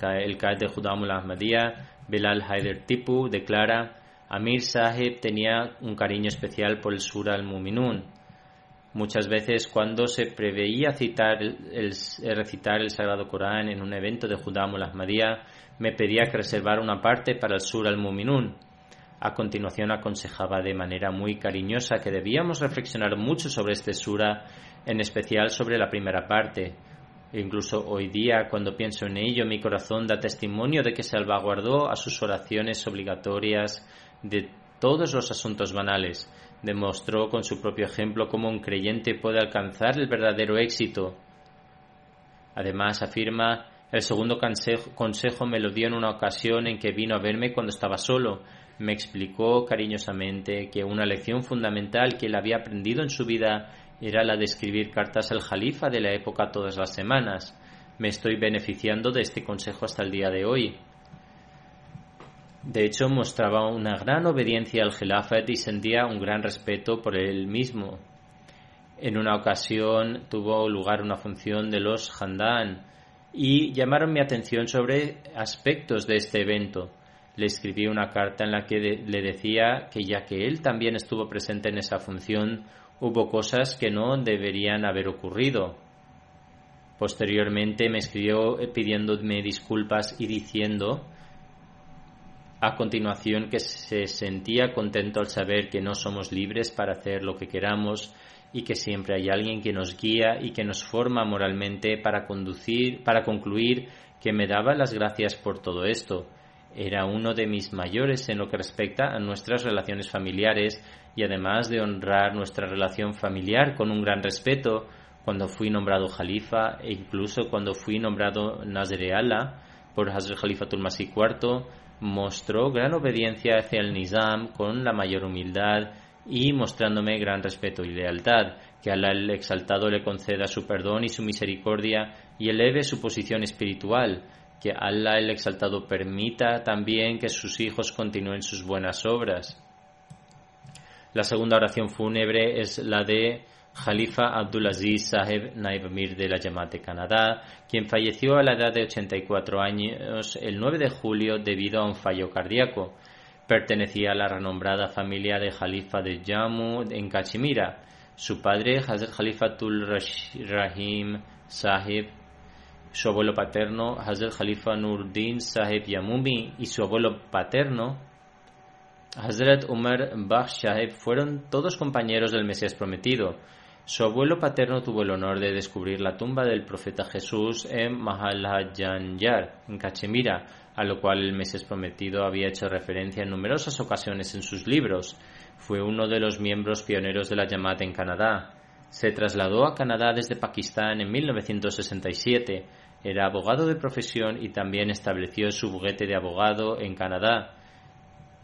El Qaed de Judamul Ahmadiyya, Bilal Haider Tipu, declara Amir Sahib tenía un cariño especial por el Sur al-Muminun Muchas veces cuando se preveía citar el, recitar el Sagrado Corán en un evento de Judá Ahmadiyya, me pedía que reservara una parte para el Sur al-Muminun. A continuación aconsejaba de manera muy cariñosa que debíamos reflexionar mucho sobre este sura, en especial sobre la primera parte. Incluso hoy día, cuando pienso en ello, mi corazón da testimonio de que salvaguardó a sus oraciones obligatorias de todos los asuntos banales demostró con su propio ejemplo cómo un creyente puede alcanzar el verdadero éxito. Además, afirma, el segundo consejo, me lo dio en una ocasión en que vino a verme cuando estaba solo. Me explicó cariñosamente que una lección fundamental que él había aprendido en su vida era la de escribir cartas al jalifa de la época todas las semanas. Me estoy beneficiando de este consejo hasta el día de hoy. De hecho, mostraba una gran obediencia al Khilafat y sentía un gran respeto por él mismo. En una ocasión tuvo lugar una función de los Handan y llamaron mi atención sobre aspectos de este evento. Le escribí una carta en la que le decía que ya que él también estuvo presente en esa función, hubo cosas que no deberían haber ocurrido. Posteriormente me escribió pidiéndome disculpas y diciendo a continuación que se sentía contento al saber que no somos libres para hacer lo que queramos y que siempre hay alguien que nos guía y que nos forma moralmente para conducir, para concluir que me daba las gracias por todo esto. Era uno de mis mayores en lo que respecta a nuestras relaciones familiares y además de honrar nuestra relación familiar con un gran respeto, cuando fui nombrado Jalifa e incluso cuando fui nombrado Nazir Allah por Hazrat Khalifatul Masih IV, mostró gran obediencia hacia el Nizam con la mayor humildad y mostrándome gran respeto y lealtad, que Allah el exaltado le conceda su perdón y su misericordia y eleve su posición espiritual, que Allah el exaltado permita también que sus hijos continúen sus buenas obras. La segunda oración fúnebre es la de Khalifa Abdulaziz Saheb Naib Amir de la Jamaat de Canadá, quien falleció a la edad de 84 años el 9 de julio debido a un fallo cardíaco. Pertenecía a la renombrada familia de Khalifa de Jammu en Cachemira. Su padre, Hazrat Khalifatul Rahim Sahib, su abuelo paterno, Hazrat Khalifa Nurdin Sahib Yamumi, y su abuelo paterno, Hazrat Umar Bakhsh Sahib, fueron todos compañeros del Mesías prometido. Su abuelo paterno tuvo el honor de descubrir la tumba del profeta Jesús en Mahalajanyar, en Cachemira, a lo cual el Mesías prometido había hecho referencia en numerosas ocasiones en sus libros. Fue uno de los miembros pioneros de la Yamat en Canadá. Se trasladó a Canadá desde Pakistán en 1967. Era abogado de profesión y también estableció su buguete de abogado en Canadá.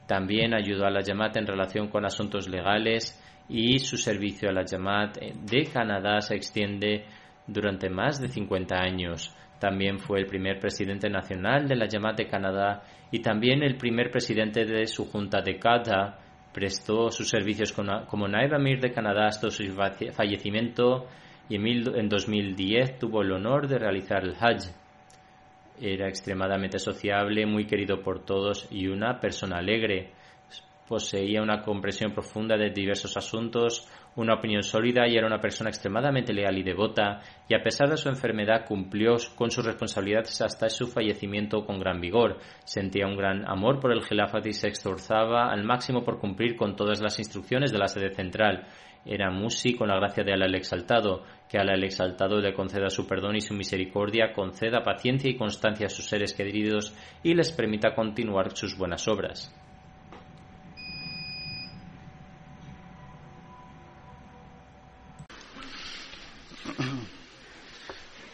También ayudó a la Yamat en relación con asuntos legales y su servicio a la Jamaat de Canadá se extiende durante más de 50 años. También fue el primer presidente nacional de la Jamaat de Canadá y también el primer presidente de su junta de Qatar. Prestó sus servicios como Naib Amir de Canadá hasta su fallecimiento y en 2010 tuvo el honor de realizar el Hajj. Era extremadamente sociable, muy querido por todos y una persona alegre. Poseía una comprensión profunda de diversos asuntos, una opinión sólida y era una persona extremadamente leal y devota, y a pesar de su enfermedad cumplió con sus responsabilidades hasta su fallecimiento con gran vigor. Sentía un gran amor por el Gelafat y se esforzaba al máximo por cumplir con todas las instrucciones de la sede central. Era músico con la gracia de Alá el Exaltado, que Alá el Exaltado le conceda su perdón y su misericordia, conceda paciencia y constancia a sus seres queridos y les permita continuar sus buenas obras.